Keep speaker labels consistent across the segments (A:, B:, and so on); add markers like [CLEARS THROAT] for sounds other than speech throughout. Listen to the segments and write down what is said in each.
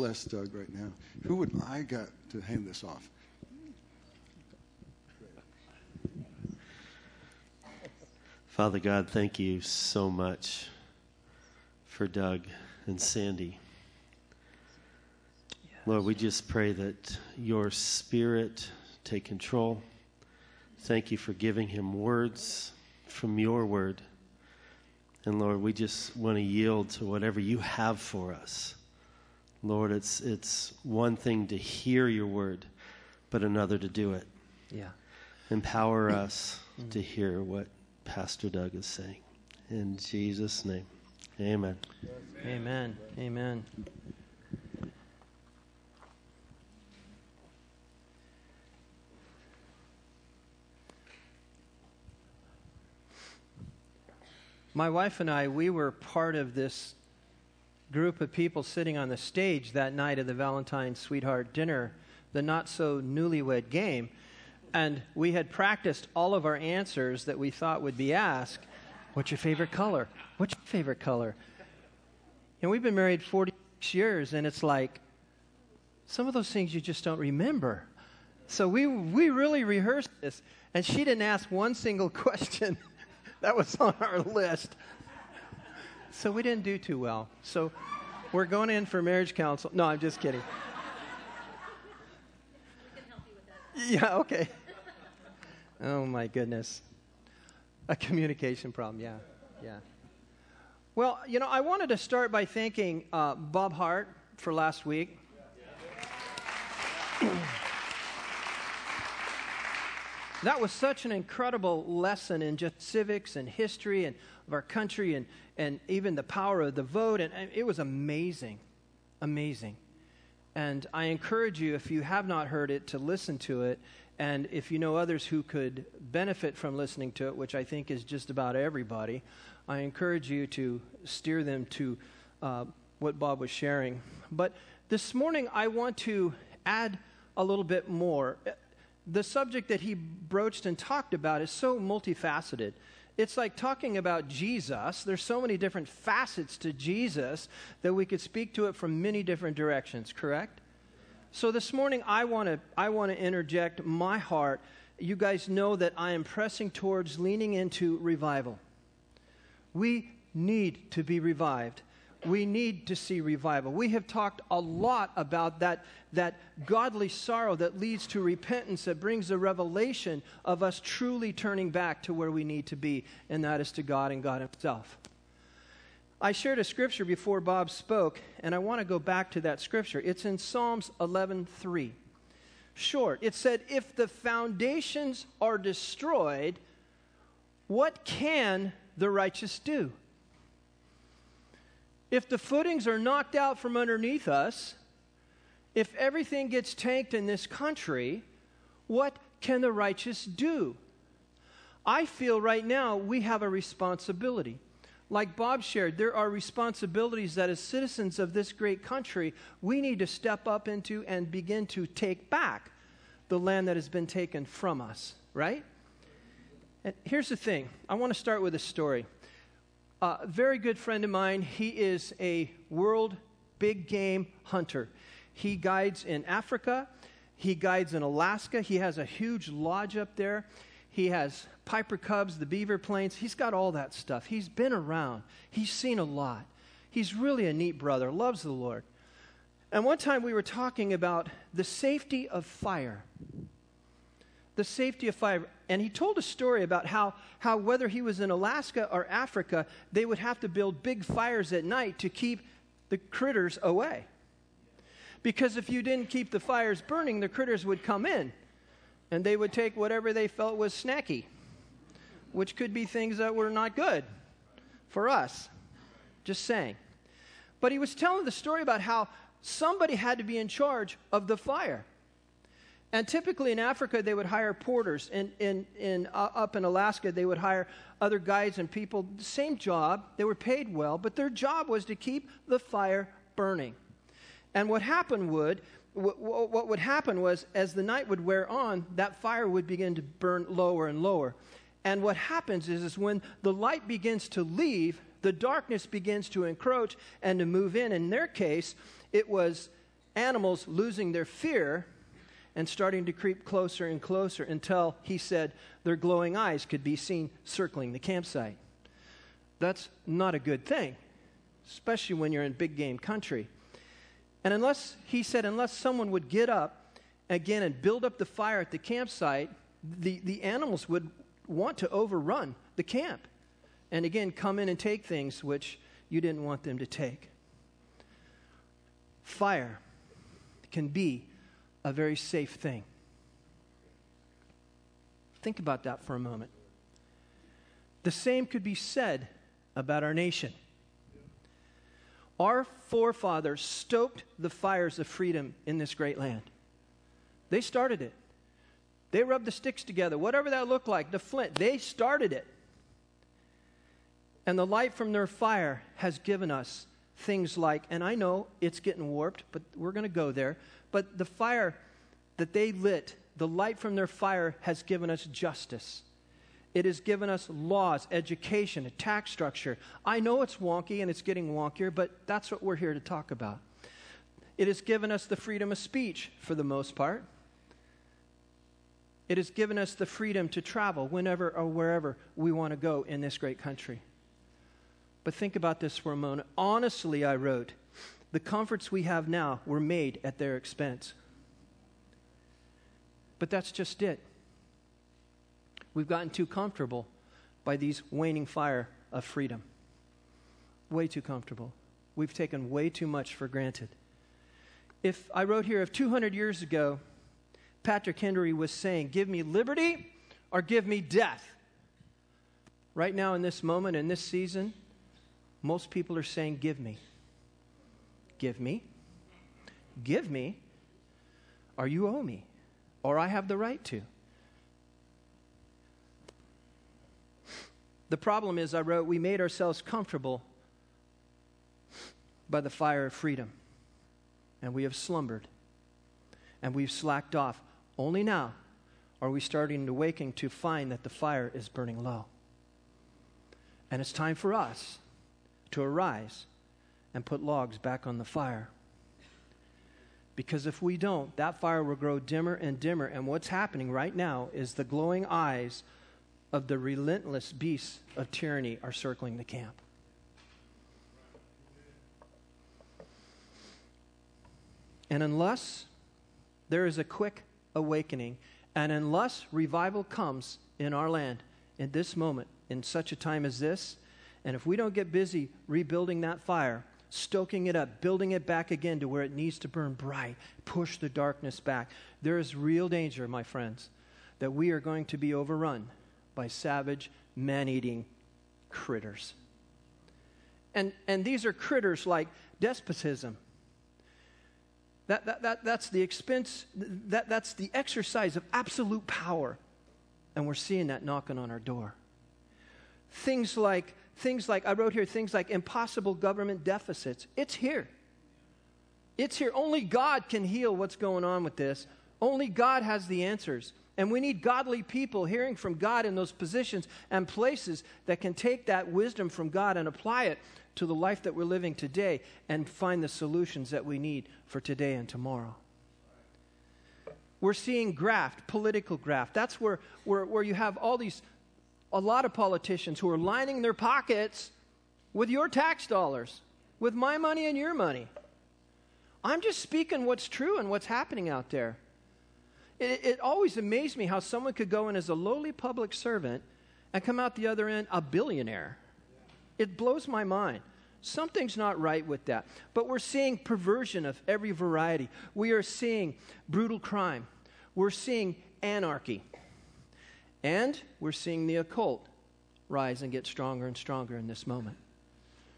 A: bless Doug right now. Who would I got to hand this off?
B: Father God, thank you so much for Doug and Sandy. Lord, we just pray that your spirit take control. Thank you for giving him words from your word. And Lord, we just want to yield to whatever you have for us. Lord, it's, it's one thing to hear your word, but another to do it.
C: Yeah.
B: Empower [CLEARS THROAT] us to hear what Pastor Doug is saying. In Jesus' name, amen.
C: Amen. Amen. My wife and I, we were part of this group of people sitting on the stage that night of the Valentine's Sweetheart Dinner, the not so newlywed game. And we had practiced all of our answers that we thought would be asked. What's your favorite color? What's your favorite color? And we've been married 46 years, and it's like some of those things you just don't remember. So we, we really rehearsed this. And she didn't ask one single [LAUGHS] question that was on our list. So we didn't do too well. So we're going in for marriage counsel. No, I'm just kidding. Yeah, okay. Oh my goodness. A communication problem, yeah, yeah. Well, you know, I wanted to start by thanking uh, Bob Hart for last week. that was such an incredible lesson in just civics and history and of our country and, and even the power of the vote. And, and it was amazing, amazing. And I encourage you, if you have not heard it, to listen to it. And if you know others who could benefit from listening to it, which I think is just about everybody, I encourage you to steer them to uh, what Bob was sharing. But this morning, I want to add a little bit more. The subject that he broached and talked about is so multifaceted it's like talking about Jesus. There's so many different facets to Jesus that we could speak to it from many different directions, correct? So this morning I want to I want to interject my heart. You guys know that I am pressing towards leaning into revival. We need to be revived we need to see revival. We have talked a lot about that, that godly sorrow that leads to repentance, that brings a revelation of us truly turning back to where we need to be, and that is to God and God Himself. I shared a scripture before Bob spoke, and I want to go back to that scripture. It's in Psalms 11:3. Short. It said, "If the foundations are destroyed, what can the righteous do?" If the footings are knocked out from underneath us, if everything gets tanked in this country, what can the righteous do? I feel right now we have a responsibility. Like Bob shared, there are responsibilities that, as citizens of this great country, we need to step up into and begin to take back the land that has been taken from us, right? And here's the thing I want to start with a story. A very good friend of mine, he is a world big game hunter. He guides in Africa, he guides in Alaska. He has a huge lodge up there. He has Piper Cubs, the beaver planes. He's got all that stuff. He's been around, he's seen a lot. He's really a neat brother, loves the Lord. And one time we were talking about the safety of fire the safety of fire. And he told a story about how, how, whether he was in Alaska or Africa, they would have to build big fires at night to keep the critters away. Because if you didn't keep the fires burning, the critters would come in and they would take whatever they felt was snacky, which could be things that were not good for us. Just saying. But he was telling the story about how somebody had to be in charge of the fire. And typically in Africa, they would hire porters. In, in, in, uh, up in Alaska, they would hire other guides and people. Same job. They were paid well, but their job was to keep the fire burning. And what happened would, what, what would happen was, as the night would wear on, that fire would begin to burn lower and lower. And what happens is, is when the light begins to leave, the darkness begins to encroach and to move in. In their case, it was animals losing their fear and starting to creep closer and closer until he said their glowing eyes could be seen circling the campsite. That's not a good thing, especially when you're in big game country. And unless, he said, unless someone would get up again and build up the fire at the campsite, the, the animals would want to overrun the camp and again come in and take things which you didn't want them to take. Fire can be a very safe thing. Think about that for a moment. The same could be said about our nation. Our forefathers stoked the fires of freedom in this great land. They started it. They rubbed the sticks together, whatever that looked like, the flint. They started it. And the light from their fire has given us things like, and I know it's getting warped, but we're going to go there. But the fire that they lit, the light from their fire has given us justice. It has given us laws, education, a tax structure. I know it's wonky and it's getting wonkier, but that's what we're here to talk about. It has given us the freedom of speech for the most part. It has given us the freedom to travel whenever or wherever we want to go in this great country. But think about this for a moment. Honestly, I wrote, the comforts we have now were made at their expense. But that's just it. We've gotten too comfortable by these waning fire of freedom. Way too comfortable. We've taken way too much for granted. If I wrote here, if 200 years ago, Patrick Henry was saying, Give me liberty or give me death. Right now, in this moment, in this season, most people are saying, Give me. Give me. Give me, or you owe me, or I have the right to. The problem is, I wrote, we made ourselves comfortable by the fire of freedom, and we have slumbered, and we've slacked off. Only now are we starting to awaken to find that the fire is burning low. And it's time for us to arise and put logs back on the fire. Because if we don't, that fire will grow dimmer and dimmer. And what's happening right now is the glowing eyes of the relentless beasts of tyranny are circling the camp. And unless there is a quick awakening, and unless revival comes in our land in this moment, in such a time as this, and if we don't get busy rebuilding that fire, stoking it up, building it back again to where it needs to burn bright, push the darkness back, there is real danger, my friends, that we are going to be overrun by savage, man eating critters. And, and these are critters like despotism. That, that, that, that's the expense, that, that's the exercise of absolute power. And we're seeing that knocking on our door. Things like things like, I wrote here things like impossible government deficits. It's here. It's here. Only God can heal what's going on with this. Only God has the answers. And we need godly people hearing from God in those positions and places that can take that wisdom from God and apply it to the life that we're living today and find the solutions that we need for today and tomorrow. We're seeing graft, political graft. That's where, where, where you have all these a lot of politicians who are lining their pockets with your tax dollars, with my money and your money. I'm just speaking what's true and what's happening out there. It, it, always amazed me how someone could go in as a lowly public servant and come out the other end a billionaire. It blows my mind. Something's not right with that. But we're seeing perversion of every variety. We are seeing brutal crime. We're seeing anarchy. And we're seeing the occult rise and get stronger and stronger in this moment.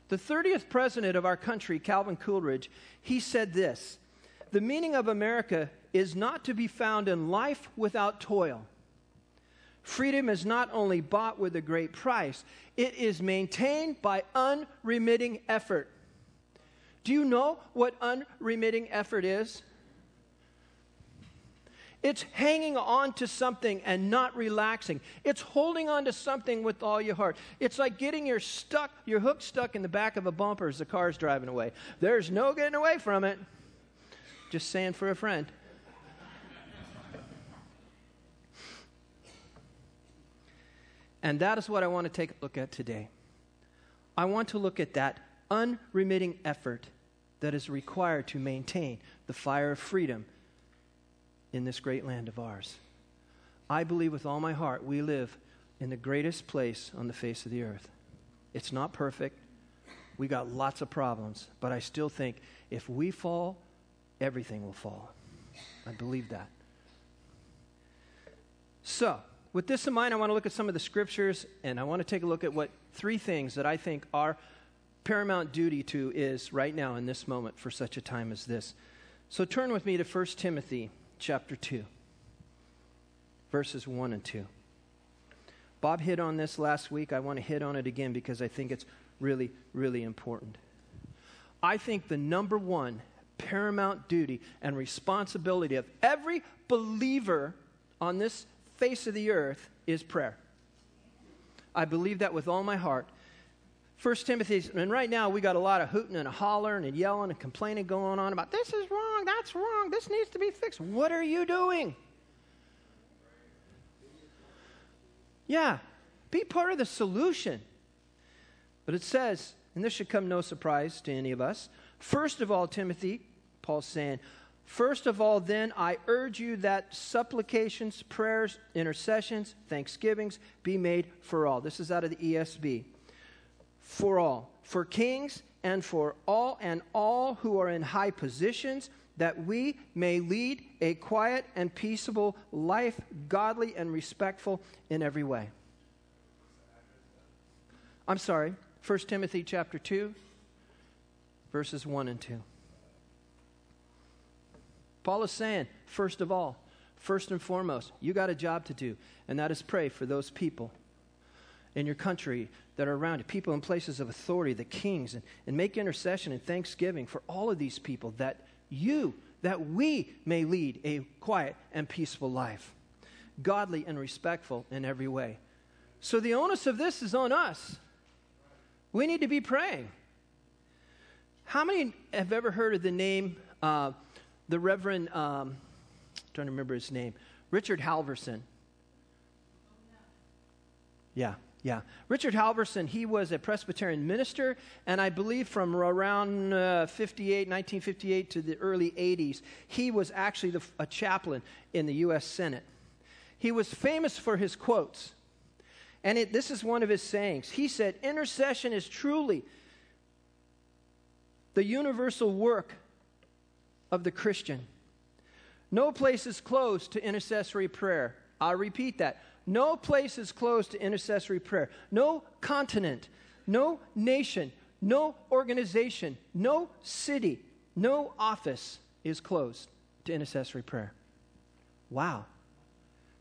C: The 30th president of our country, Calvin Coolidge, he said this The meaning of America is not to be found in life without toil. Freedom is not only bought with a great price, it is maintained by unremitting effort. Do you know what unremitting effort is? It's hanging on to something and not relaxing. It's holding on to something with all your heart. It's like getting your stuck, your hook stuck in the back of a bumper as the car's driving away. There's no getting away from it. Just saying for a friend. And that is what I want to take a look at today. I want to look at that unremitting effort that is required to maintain the fire of freedom in this great land of ours. I believe with all my heart we live in the greatest place on the face of the earth. It's not perfect. We got lots of problems, but I still think if we fall, everything will fall. I believe that. So, with this in mind, I want to look at some of the scriptures and I want to take a look at what three things that I think our paramount duty to is right now in this moment for such a time as this. So turn with me to 1 Timothy chapter 2, verses 1 and 2. Bob hit on this last week. I want to hit on it again because I think it's really, really important. I think the number one paramount duty and responsibility of every believer on this face of the earth is prayer. I believe that with all my heart. First Timothy, and right now we got a lot of hooting and hollering and yelling and complaining going on about this is wrong, that's wrong, this needs to be fixed. What are you doing? Yeah, be part of the solution. But it says, and this should come no surprise to any of us, first of all, Timothy, Paul's saying, First of all, then, I urge you that supplications, prayers, intercessions, thanksgivings be made for all. This is out of the ESV. For all. For kings and for all and all who are in high positions, that we may lead a quiet and peaceable life, godly and respectful in every way. I'm sorry, 1 Timothy chapter 2, verses 1 and 2. Paul is saying, first of all, first and foremost, you got a job to do, and that is pray for those people in your country that are around you, people in places of authority, the kings, and, and make intercession and thanksgiving for all of these people that you, that we may lead a quiet and peaceful life, godly and respectful in every way. So the onus of this is on us. We need to be praying. How many have ever heard of the name uh, the Reverend, um, trying to remember his name, Richard Halverson. Yeah, yeah. Richard Halverson, he was a Presbyterian minister, and I believe from around uh, 58, 1958 to the early 80s, he was actually the, a chaplain in the U.S. Senate. He was famous for his quotes. And it, this is one of his sayings. He said, Intercession is truly the universal work of the Christian. No place is closed to intercessory prayer. I'll repeat that. No place is closed to intercessory prayer. No continent, no nation, no organization, no city, no office is closed to intercessory prayer. Wow.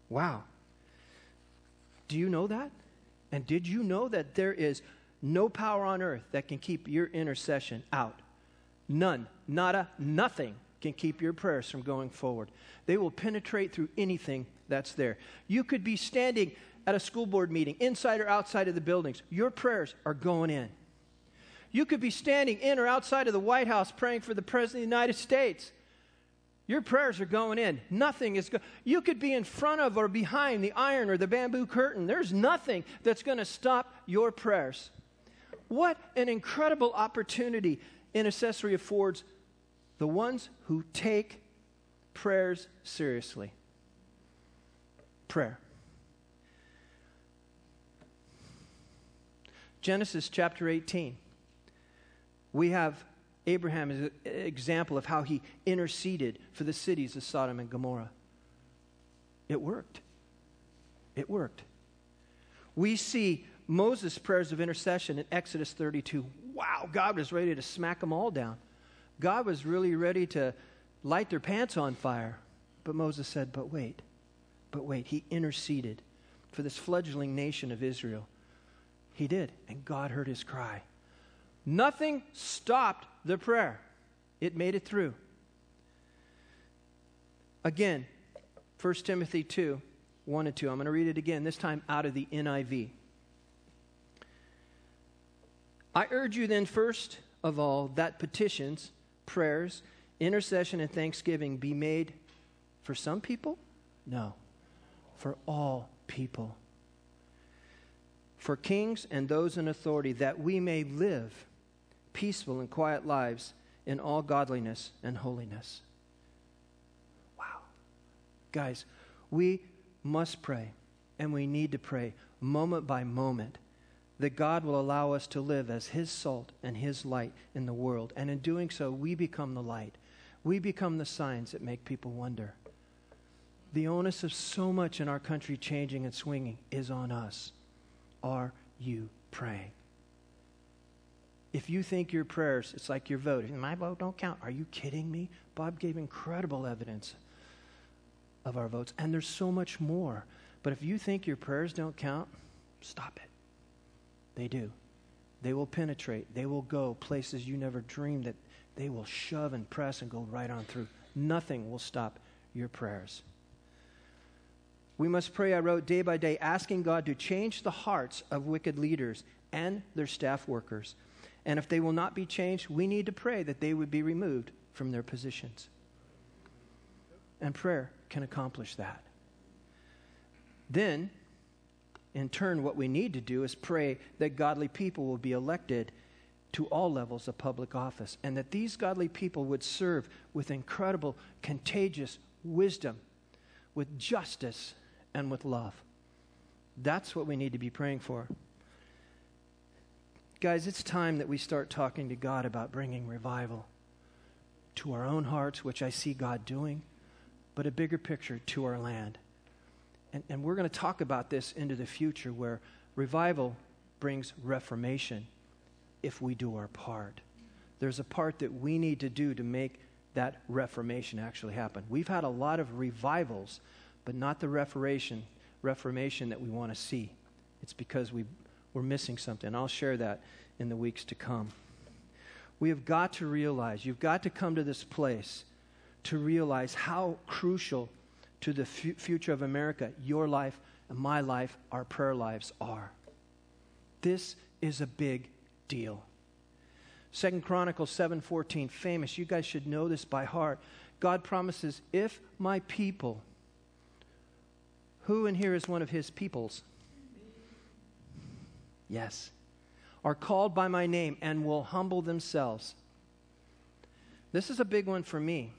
C: Wow. Do you know that? And did you know that there is no power on earth that can keep your intercession out? None, nada, nothing can keep your prayers from going forward. They will penetrate through anything that's there. You could be standing at a school board meeting, inside or outside of the buildings. Your prayers are going in. You could be standing in or outside of the White House praying for the President of the United States. Your prayers are going in. Nothing is going. You could be in front of or behind the iron or the bamboo curtain. There's nothing that's going to stop your prayers. What an incredible opportunity intercessory affords the ones who take prayers seriously. Prayer. Genesis chapter 18. We have Abraham as an example of how he interceded for the cities of Sodom and Gomorrah. It worked. It worked. We see Moses' prayers of intercession in Exodus 32 wow, God was ready to smack them all down. God was really ready to light their pants on fire. But Moses said, But wait, but wait. He interceded for this fledgling nation of Israel. He did, and God heard his cry. Nothing stopped the prayer, it made it through. Again, 1 Timothy 2 1 and 2. I'm going to read it again, this time out of the NIV. I urge you then, first of all, that petitions, prayers, intercession and thanksgiving be made for some people? No, for all people. For kings and those in authority, that we may live peaceful and quiet lives in all godliness and holiness. Wow. Guys, we must pray, and we need to pray moment by moment that God will allow us to live as His salt and His light in the world. And in doing so, we become the light. We become the signs that make people wonder. The onus of so much in our country changing and swinging is on us. Are you praying? If you think your prayers, it's like your vote. My vote don't count. Are you kidding me? Bob gave incredible evidence of our votes, and there's so much more. But if you think your prayers don't count, stop it. They do. They will penetrate. They will go places you never dreamed that they will shove and press and go right on through. Nothing will stop your prayers. We must pray, I wrote, day by day, asking God to change the hearts of wicked leaders and their staff workers. And if they will not be changed, we need to pray that they would be removed from their positions. And prayer can accomplish that. Then, in turn, what we need to do is pray that godly people will be elected to all levels of public office and that these godly people would serve with incredible, contagious wisdom, with justice, and with love. That's what we need to be praying for. Guys, it's time that we start talking to God about bringing revival to our own hearts, which I see God doing, but a bigger picture to our land. And, and we're going to talk about this into the future where revival brings reformation if we do our part. There's a part that we need to do to make that reformation actually happen. We've had a lot of revivals, but not the reformation, reformation that we want to see. It's because we, we're missing something. I'll share that in the weeks to come. We have got to realize, you've got to come to this place to realize how crucial to the f- future of America your life and my life, our prayer lives are. This is a big deal. Second Chronicles 7:14 famous you guys should know this by heart God promises if my people who in here is one of his peoples yes are called by my name and will humble themselves this is a big one for me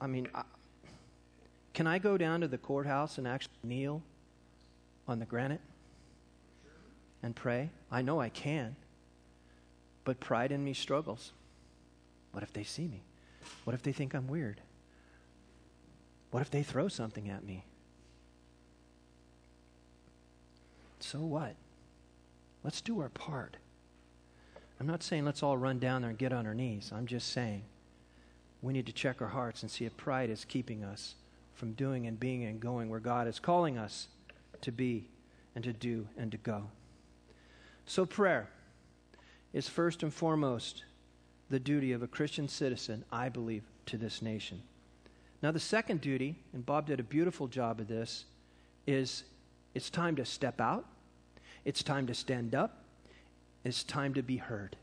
C: I mean I, can I go down to the courthouse and actually kneel on the granite and pray? I know I can. But pride in me struggles. What if they see me? What if they think I'm weird? What if they throw something at me? So what? Let's do our part. I'm not saying let's all run down there and get on our knees. I'm just saying we need to check our hearts and see if pride is keeping us from doing and being and going where God is calling us to be and to do and to go. So, prayer is first and foremost the duty of a Christian citizen, I believe, to this nation. Now, the second duty, and Bob did a beautiful job of this, is it's time to step out, it's time to stand up, it's time to be heard.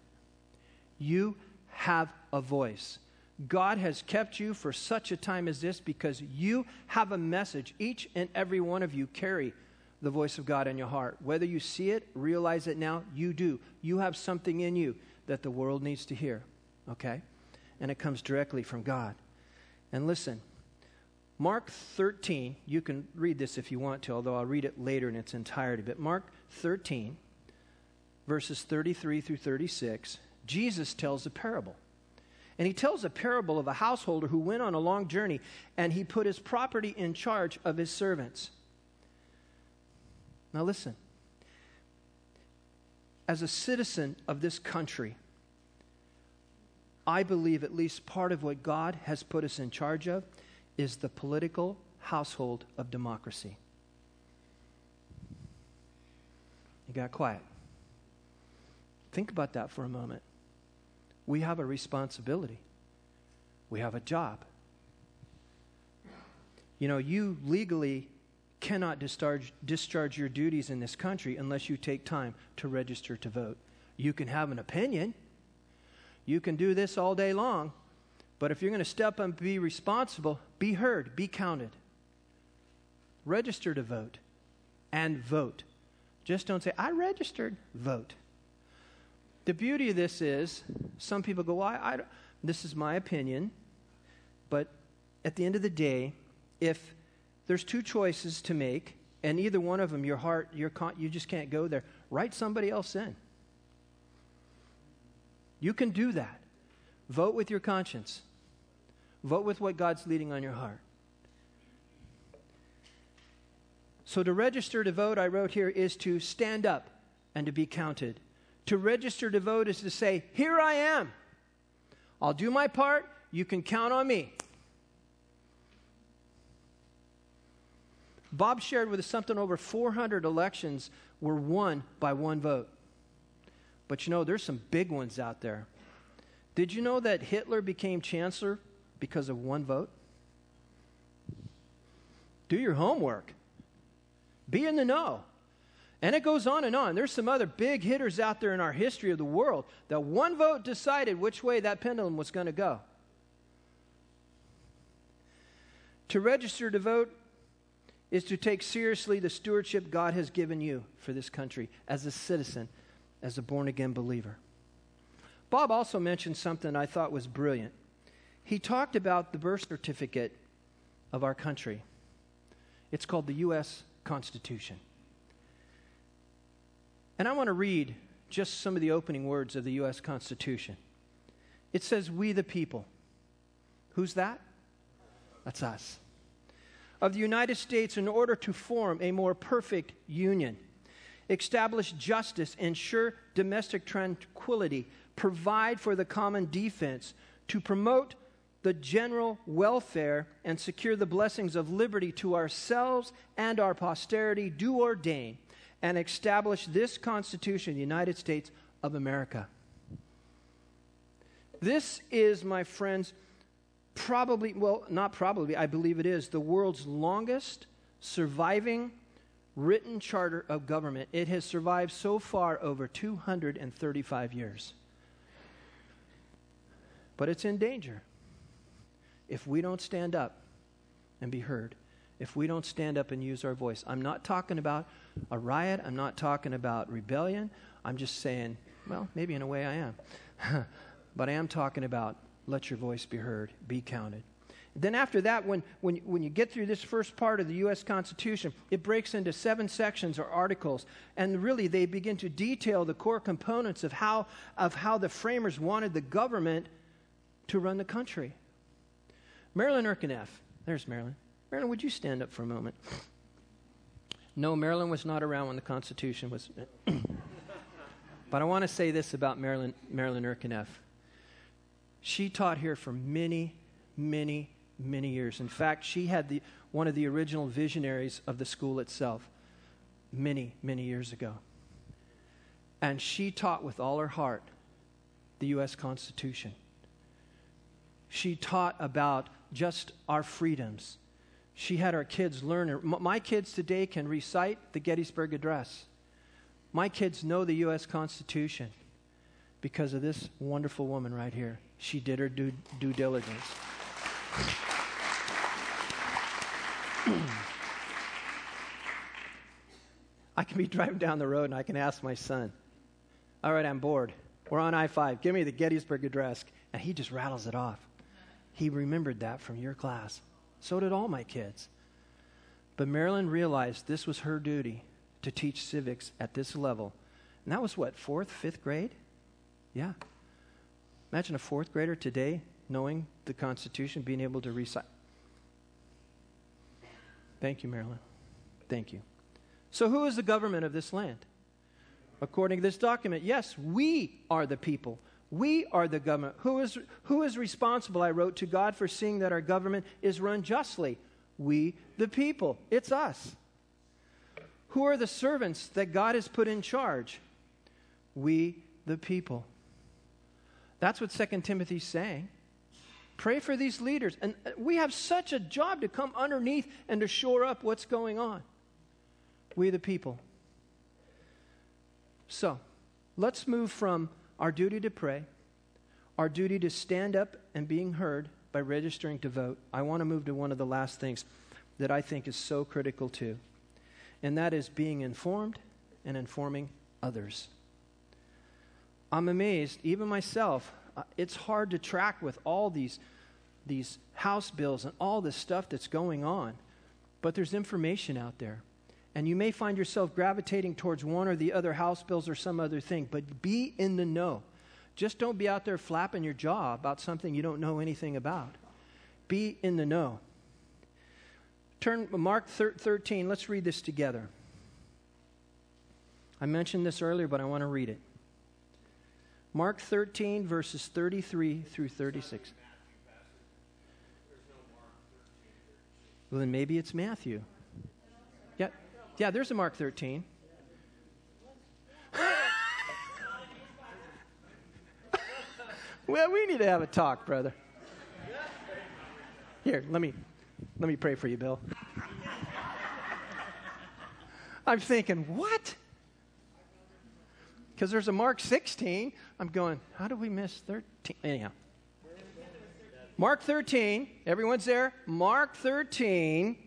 C: You have a voice. God has kept you for such a time as this because you have a message. Each and every one of you carry the voice of God in your heart. Whether you see it, realize it now, you do. You have something in you that the world needs to hear, okay? And it comes directly from God. And listen, Mark 13, you can read this if you want to, although I'll read it later in its entirety. But Mark 13, verses 33 through 36, Jesus tells a parable. And he tells a parable of a householder who went on a long journey and he put his property in charge of his servants. Now, listen. As a citizen of this country, I believe at least part of what God has put us in charge of is the political household of democracy. You got quiet. Think about that for a moment we have a responsibility, we have a job. You know, you legally cannot discharge, discharge your duties in this country unless you take time to register to vote. You can have an opinion, you can do this all day long, But if you're going to step up and be responsible, be heard, be counted. Register to vote and vote. Just don't say, I registered, vote. The beauty of this is some people go, well, I, I, this is my opinion, but at the end of the day, if there's two choices to make, and either one of them, your heart, your con- you just can't go there, write somebody else in. You can do that. Vote with your conscience. Vote with what God's leading on your heart. So, to register to vote, I wrote here, is to stand up and to be counted. To register to vote is to say, Here I am. I'll do my part. You can count on me. Bob shared with us something over 400 elections were won by one vote. But you know, there's some big ones out there. Did you know that Hitler became chancellor because of one vote? Do your homework. Be in the know. And it goes on and on. There's some other big hitters out there in our history of the world that one vote decided which way that pendulum was going to go. To register to vote is to take seriously the stewardship God has given you for this country as a citizen, as a born again believer. Bob also mentioned something I thought was brilliant. He talked about the birth certificate of our country. It's called the U.S. Constitution. And I want to read just some of the opening words of the U.S. Constitution. It says, We the people. Who's that? That's us. Of the United States in order to form a more perfect union, establish justice, ensure domestic tranquility, provide for the common defense, to promote the general welfare and secure the blessings of liberty to ourselves and our posterity, do ordain and establish this Constitution, the United States of America. This is, my friends, probably, well, not probably, I believe it is, the world's longest surviving written charter of government. It has survived so far over 235 years. But it's in danger if we don't stand up and be heard, if we don't stand up and use our voice. I'm not talking about a riot, I'm not talking about rebellion. I'm just saying, well, maybe in a way I am. [LAUGHS] but I am talking about let your voice be heard, be counted. Then, after that, when, when, when you get through this first part of the U.S. Constitution, it breaks into seven sections or articles. And really, they begin to detail the core components of how, of how the framers wanted the government to run the country. Marilyn Erkeneff. There's Marilyn. Marilyn, would you stand up for a moment? No, Marilyn was not around when the Constitution was. [CLEARS THROAT] but I want to say this about Marilyn, Marilyn Erkeneff. She taught here for many, many, many years. In fact, she had the, one of the original visionaries of the school itself many, many years ago. And she taught with all her heart the U.S. Constitution. She taught about just our freedoms. She had our kids learn. My kids today can recite the Gettysburg Address. My kids know the U.S. Constitution because of this wonderful woman right here. She did her due, due diligence. [CLEARS THROAT] I can be driving down the road and I can ask my son, All right, I'm bored. We're on I 5. Give me the Gettysburg Address. And he just rattles it off. He remembered that from your class. So did all my kids. But Marilyn realized this was her duty to teach civics at this level. And that was what, fourth, fifth grade? Yeah. Imagine a fourth grader today knowing the Constitution, being able to recite. Thank you, Marilyn. Thank you. So, who is the government of this land? According to this document, yes, we are the people. We are the government. Who is, who is responsible, I wrote, to God for seeing that our government is run justly? We, the people. It's us. Who are the servants that God has put in charge? We, the people. That's what 2 Timothy's saying. Pray for these leaders. And uh, we have such a job to come underneath and to shore up what's going on. We, the people. So, let's move from our duty to pray, our duty to stand up and being heard by registering to vote, I want to move to one of the last things that I think is so critical too, and that is being informed and informing others. I'm amazed, even myself, uh, it's hard to track with all these, these House bills and all this stuff that's going on, but there's information out there. And you may find yourself gravitating towards one or the other House bills or some other thing, but be in the know. Just don't be out there flapping your jaw about something you don't know anything about. Be in the know. Turn Mark 13. Let's read this together. I mentioned this earlier, but I want to read it. Mark 13, verses 33 through 36. Well, then maybe it's Matthew. Yeah, there's a Mark 13. well, we need to have a talk, brother. Here, let me let me pray for you, Bill. I'm thinking, what? Because there's a Mark 16. I'm going, how do we miss 13? Anyhow. Mark 13, everyone's there? Mark 13,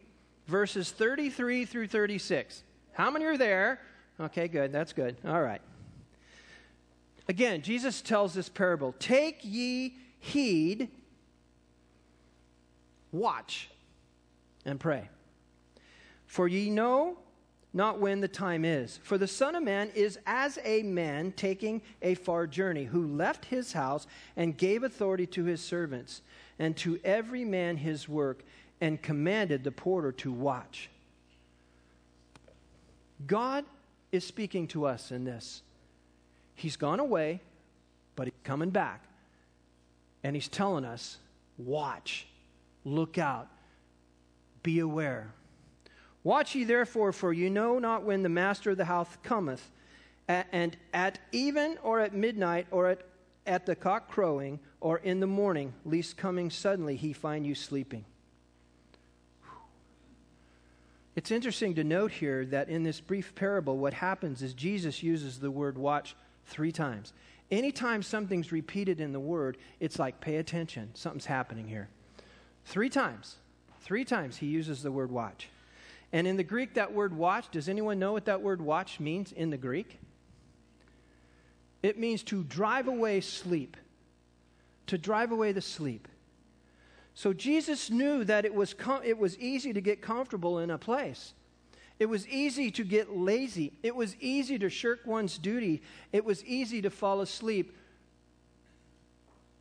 C: verses 33 through 36. How many are there? Okay, good. That's good. All right. Again, Jesus tells this parable Take ye heed, watch, and pray. For ye know not when the time is. For the Son of Man is as a man taking a far journey, who left his house and gave authority to his servants, and to every man his work, and commanded the porter to watch. God is speaking to us in this. He's gone away, but he's coming back. And he's telling us watch, look out, be aware. Watch ye therefore, for you know not when the master of the house cometh, and at even or at midnight or at, at the cock crowing or in the morning, lest coming suddenly he find you sleeping. It's interesting to note here that in this brief parable, what happens is Jesus uses the word watch three times. Anytime something's repeated in the word, it's like pay attention, something's happening here. Three times. Three times he uses the word watch. And in the Greek, that word watch, does anyone know what that word watch means in the Greek? It means to drive away sleep, to drive away the sleep. So Jesus knew that it was, com- it was easy to get comfortable in a place. It was easy to get lazy. It was easy to shirk one's duty. It was easy to fall asleep.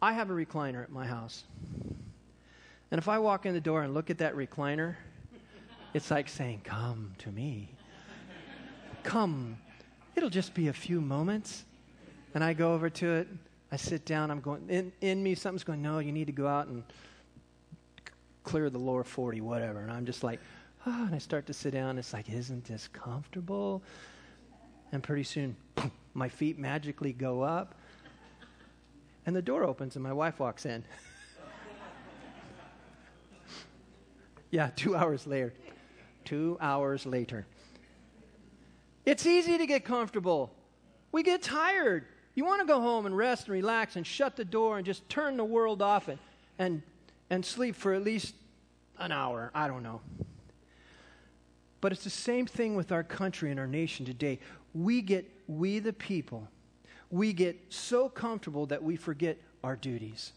C: I have a recliner at my house. And if I walk in the door and look at that recliner, it's like saying, Come to me. Come. It'll just be a few moments. And I go over to it. I sit down. I'm going, in, in me, something's going, No, you need to go out and clear the lower 40, whatever. And I'm just like, Oh, and I start to sit down. It's like, Isn't this comfortable? And pretty soon, my feet magically go up. And the door opens, and my wife walks in. [LAUGHS] yeah, two hours later two hours later. It's easy to get comfortable. We get tired. You want to go home and rest and relax and shut the door and just turn the world off and, and, and sleep for at least an hour. I don't know. But it's the same thing with our country and our nation today. We get, we the people, we get so comfortable that we forget our duties.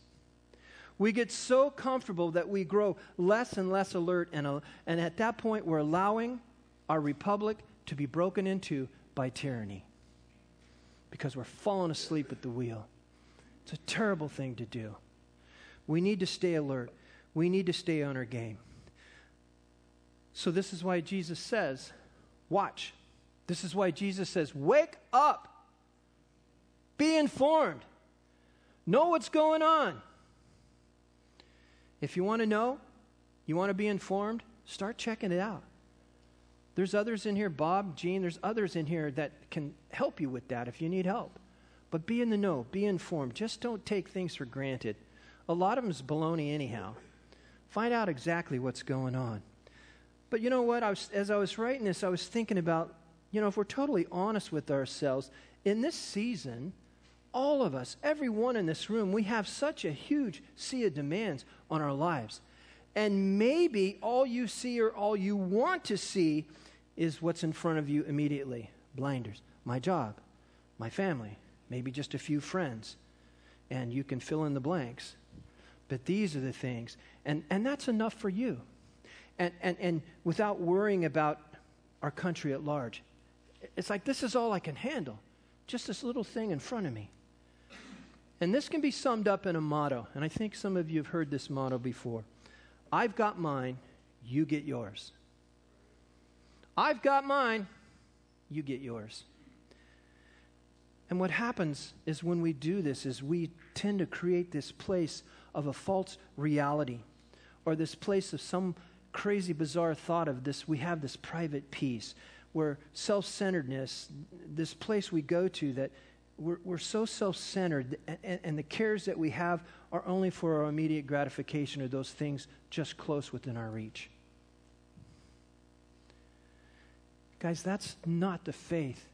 C: We get so comfortable that we grow less and less alert, and, and at that point, we're allowing our republic to be broken into by tyranny because we're falling asleep at the wheel. It's a terrible thing to do. We need to stay alert, we need to stay on our game. So, this is why Jesus says, Watch. This is why Jesus says, Wake up, be informed, know what's going on. If you want to know, you want to be informed, start checking it out. There's others in here, Bob, Gene, there's others in here that can help you with that if you need help. But be in the know, be informed. Just don't take things for granted. A lot of them is baloney, anyhow. Find out exactly what's going on. But you know what? I was, as I was writing this, I was thinking about, you know, if we're totally honest with ourselves, in this season, all of us, everyone in this room, we have such a huge sea of demands on our lives. And maybe all you see or all you want to see is what's in front of you immediately blinders. My job, my family, maybe just a few friends. And you can fill in the blanks. But these are the things. And, and that's enough for you. And, and, and without worrying about our country at large. It's like this is all I can handle. Just this little thing in front of me. And this can be summed up in a motto. And I think some of you have heard this motto before I've got mine, you get yours. I've got mine, you get yours. And what happens is when we do this is we tend to create this place of a false reality or this place of some crazy bizarre thought of this we have this private peace where self-centeredness this place we go to that we're, we're so self-centered and, and the cares that we have are only for our immediate gratification or those things just close within our reach guys that's not the faith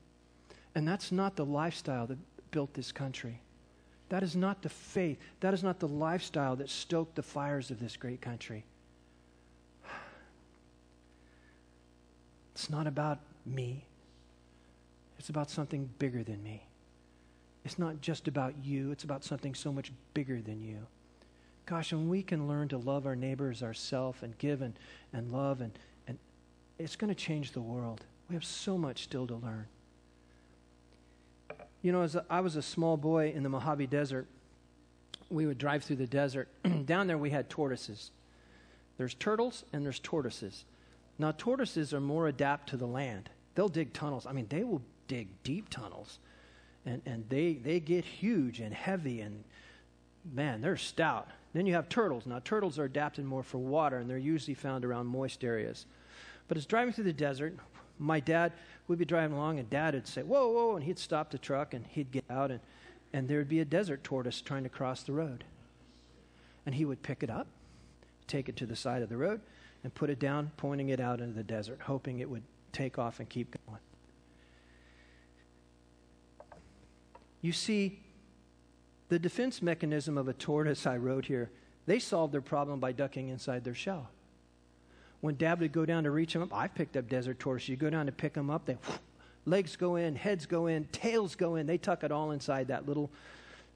C: and that's not the lifestyle that built this country. That is not the faith. That is not the lifestyle that stoked the fires of this great country. It's not about me, it's about something bigger than me. It's not just about you, it's about something so much bigger than you. Gosh, when we can learn to love our neighbors ourselves and give and, and love, and, and it's going to change the world. We have so much still to learn. You know, as I was a small boy in the Mojave Desert, we would drive through the desert. [CLEARS THROAT] Down there, we had tortoises. There's turtles and there's tortoises. Now, tortoises are more adapt to the land. They'll dig tunnels. I mean, they will dig deep tunnels. And, and they, they get huge and heavy, and man, they're stout. Then you have turtles. Now, turtles are adapted more for water, and they're usually found around moist areas. But as driving through the desert, my dad, we'd be driving along, and dad would say, Whoa, whoa, and he'd stop the truck, and he'd get out, and, and there'd be a desert tortoise trying to cross the road. And he would pick it up, take it to the side of the road, and put it down, pointing it out into the desert, hoping it would take off and keep going. You see, the defense mechanism of a tortoise I wrote here, they solved their problem by ducking inside their shell when dad would go down to reach them up, I've picked up desert tortoises. You go down to pick them up, they whoosh, [SNIFFS] legs go in, heads go in, tails go in. They tuck it all inside that little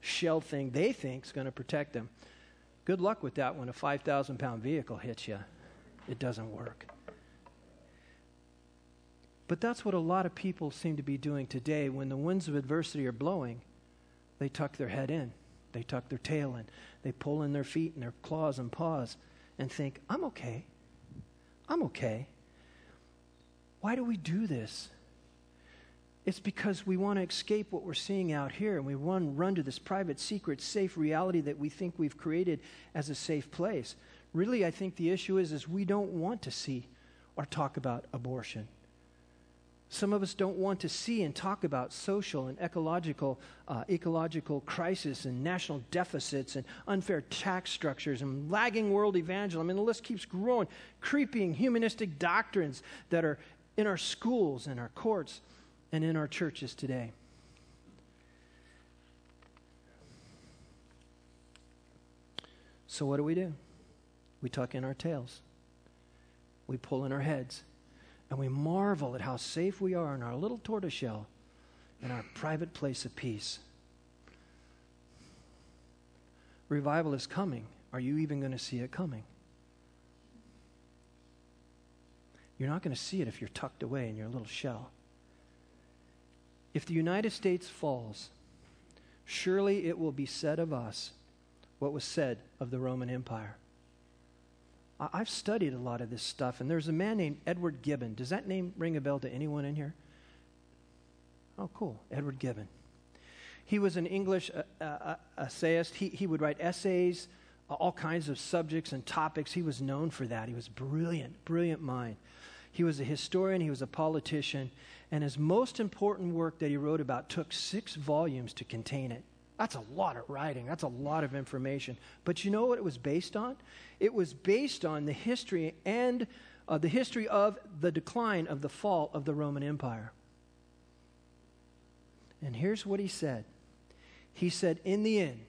C: shell thing they think is going to protect them. Good luck with that when a 5,000 pound vehicle hits you. It doesn't work. But that's what a lot of people seem to be doing today. When the winds of adversity are blowing, they tuck their head in, they tuck their tail in, they pull in their feet and their claws and paws and think, I'm okay. I'm okay. Why do we do this? It's because we want to escape what we're seeing out here and we run, run to this private, secret, safe reality that we think we've created as a safe place. Really, I think the issue is, is we don't want to see or talk about abortion. Some of us don't want to see and talk about social and ecological, uh, ecological crisis and national deficits and unfair tax structures and lagging world evangelism. I mean, the list keeps growing. Creeping humanistic doctrines that are in our schools and our courts and in our churches today. So, what do we do? We tuck in our tails, we pull in our heads and we marvel at how safe we are in our little tortoiseshell in our private place of peace. Revival is coming. Are you even going to see it coming? You're not going to see it if you're tucked away in your little shell. If the United States falls, surely it will be said of us what was said of the Roman Empire. I've studied a lot of this stuff, and there's a man named Edward Gibbon. Does that name ring a bell to anyone in here? Oh, cool. Edward Gibbon. He was an English uh, uh, essayist. He, he would write essays, uh, all kinds of subjects and topics. He was known for that. He was brilliant, brilliant mind. He was a historian, he was a politician, and his most important work that he wrote about took six volumes to contain it. That's a lot of writing. That's a lot of information. But you know what it was based on? It was based on the history and uh, the history of the decline of the fall of the Roman Empire. And here's what he said. He said, in the end,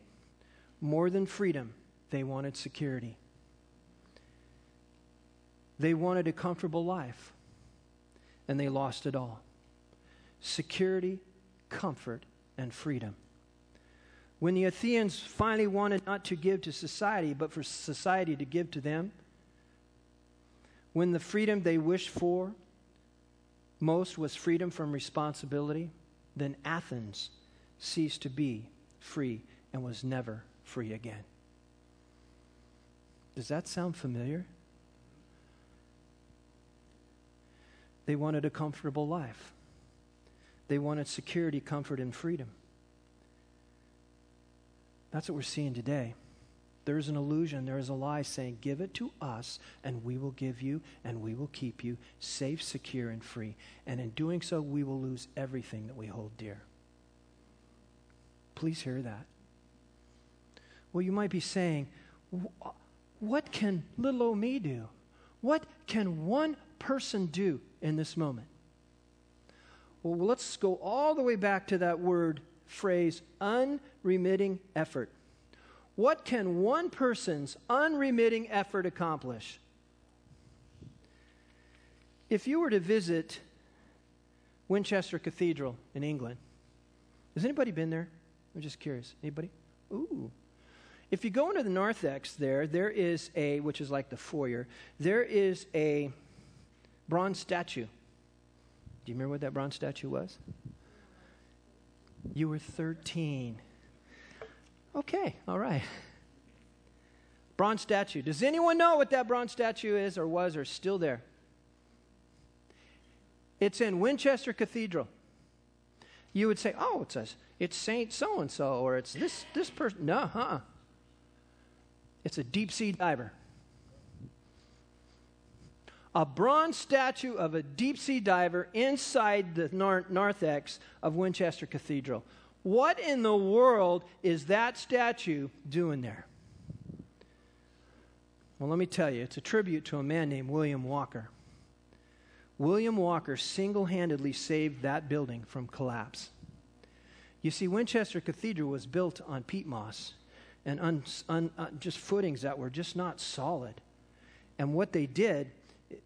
C: more than freedom, they wanted security. They wanted a comfortable life, and they lost it all security, comfort, and freedom. When the Athenians finally wanted not to give to society, but for society to give to them, when the freedom they wished for most was freedom from responsibility, then Athens ceased to be free and was never free again. Does that sound familiar? They wanted a comfortable life. They wanted security, comfort, and freedom. That's what we're seeing today. There is an illusion, there is a lie saying, Give it to us, and we will give you, and we will keep you safe, secure, and free. And in doing so, we will lose everything that we hold dear. Please hear that. Well, you might be saying, What can little old me do? What can one person do in this moment? Well, let's go all the way back to that word phrase, unremitting effort. What can one person's unremitting effort accomplish? If you were to visit Winchester Cathedral in England, has anybody been there? I'm just curious. Anybody? Ooh. If you go into the narthex there, there is a, which is like the foyer, there is a bronze statue. Do you remember what that bronze statue was? You were 13. Okay, all right. Bronze statue. Does anyone know what that bronze statue is or was or still there? It's in Winchester Cathedral. You would say, oh, it's, a, it's Saint so and so, or it's this, this person. No, huh? It's a deep sea diver. A bronze statue of a deep sea diver inside the narthex of Winchester Cathedral. What in the world is that statue doing there? Well, let me tell you, it's a tribute to a man named William Walker. William Walker single handedly saved that building from collapse. You see, Winchester Cathedral was built on peat moss and un, un, uh, just footings that were just not solid. And what they did,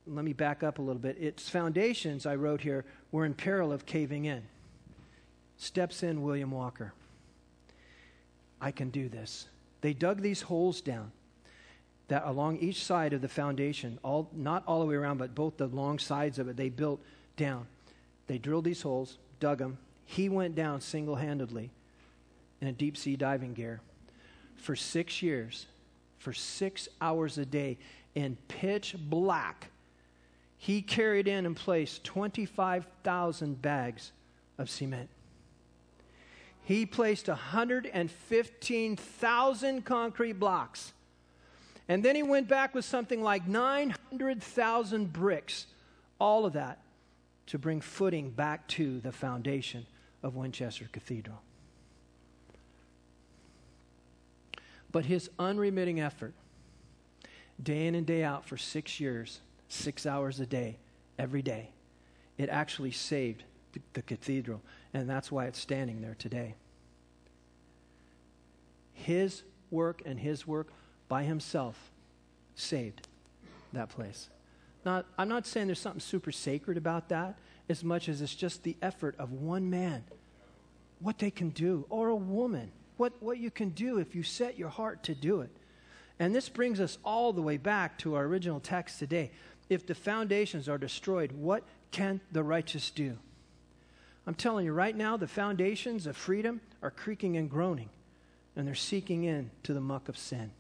C: let me back up a little bit, its foundations, I wrote here, were in peril of caving in steps in William Walker. I can do this. They dug these holes down that along each side of the foundation, all, not all the way around, but both the long sides of it, they built down. They drilled these holes, dug them. He went down single handedly in a deep sea diving gear for six years, for six hours a day in pitch black. He carried in and placed 25,000 bags of cement. He placed 115,000 concrete blocks. And then he went back with something like 900,000 bricks, all of that to bring footing back to the foundation of Winchester Cathedral. But his unremitting effort, day in and day out for six years, six hours a day, every day, it actually saved the, the cathedral and that's why it's standing there today. His work and his work by himself saved that place. Not, I'm not saying there's something super sacred about that as much as it's just the effort of one man, what they can do, or a woman, what, what you can do if you set your heart to do it. And this brings us all the way back to our original text today. If the foundations are destroyed, what can the righteous do? I'm telling you right now, the foundations of freedom are creaking and groaning, and they're seeking in to the muck of sin.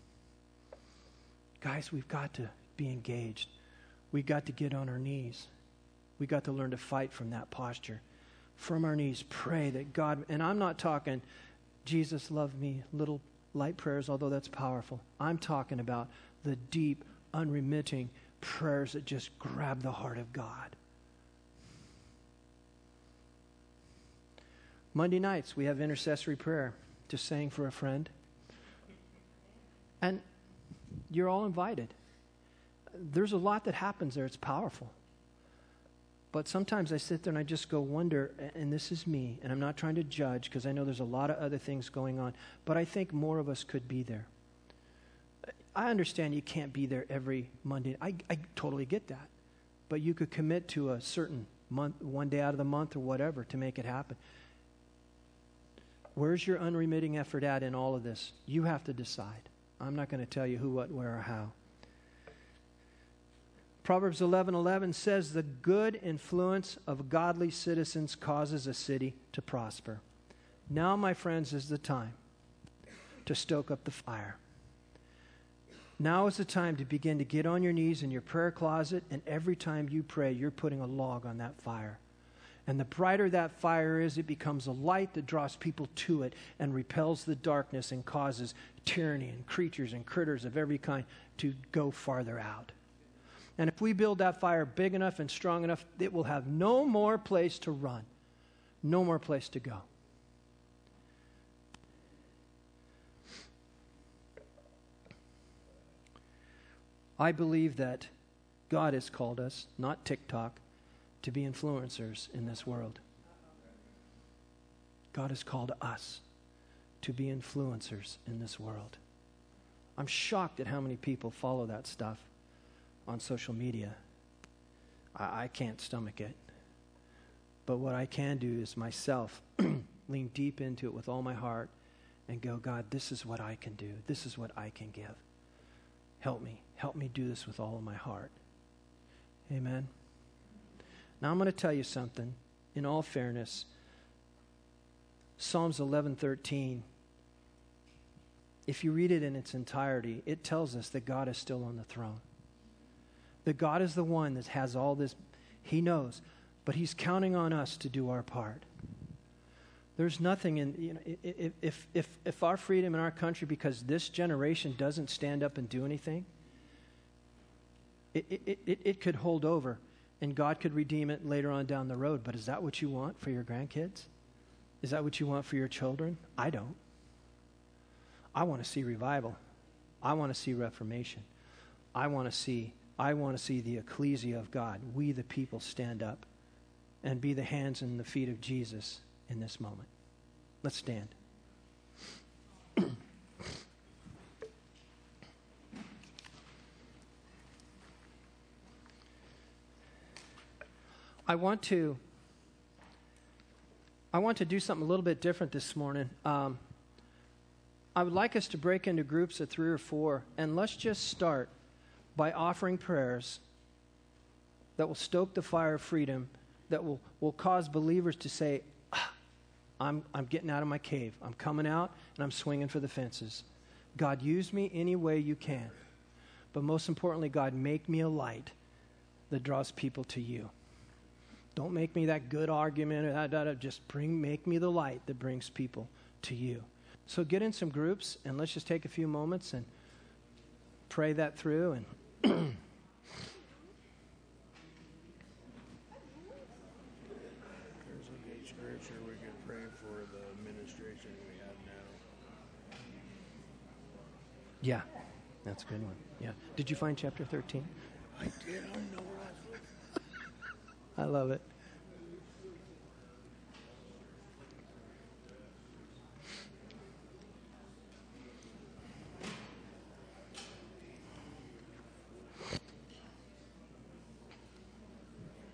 C: Guys, we've got to be engaged. We've got to get on our knees. We've got to learn to fight from that posture. From our knees, pray that God, and I'm not talking, Jesus, love me, little light prayers, although that's powerful. I'm talking about the deep, unremitting prayers that just grab the heart of God. Monday nights, we have intercessory prayer, just saying for a friend. And you're all invited. There's a lot that happens there, it's powerful. But sometimes I sit there and I just go wonder, and this is me, and I'm not trying to judge because I know there's a lot of other things going on, but I think more of us could be there. I understand you can't be there every Monday. I, I totally get that. But you could commit to a certain month, one day out of the month or whatever to make it happen. Where's your unremitting effort at in all of this? You have to decide. I'm not going to tell you who, what, where, or how. Proverbs 11:11 says the good influence of godly citizens causes a city to prosper. Now, my friends, is the time to stoke up the fire. Now is the time to begin to get on your knees in your prayer closet, and every time you pray, you're putting a log on that fire. And the brighter that fire is, it becomes a light that draws people to it and repels the darkness and causes tyranny and creatures and critters of every kind to go farther out. And if we build that fire big enough and strong enough, it will have no more place to run, no more place to go. I believe that God has called us, not TikTok, to be influencers in this world. God has called us to be influencers in this world. I'm shocked at how many people follow that stuff on social media. I, I can't stomach it. But what I can do is myself [CLEARS THROAT] lean deep into it with all my heart and go, God, this is what I can do. This is what I can give. Help me. Help me do this with all of my heart. Amen. Now I'm going to tell you something in all fairness. Psalms 11:13 if you read it in its entirety, it tells us that God is still on the throne. That God is the one that has all this he knows, but he's counting on us to do our part. There's nothing in, you know, if, if, if, our freedom in our country, because this generation doesn't stand up and do anything, it, it, it, it could hold over and God could redeem it later on down the road. But is that what you want for your grandkids? Is that what you want for your children? I don't. I want to see revival. I want to see reformation. I want to see I want to see the ecclesia of God, we the people stand up and be the hands and the feet of Jesus in this moment. Let's stand. I want to I want to do something a little bit different this morning. Um, I would like us to break into groups of three or four, and let's just start by offering prayers that will stoke the fire of freedom, that will, will cause believers to say, ah, I'm, I'm getting out of my cave. I'm coming out, and I'm swinging for the fences. God, use me any way you can. But most importantly, God, make me a light that draws people to you. Don't make me that good argument. Da, that, da. Just bring, make me the light that brings people to you. So get in some groups and let's just take a few moments and pray that through. And
D: There's a good scripture we could pray for the administration we have now.
C: yeah, that's a good one. Yeah. Did you find chapter 13?
D: I did. I know.
C: I love it.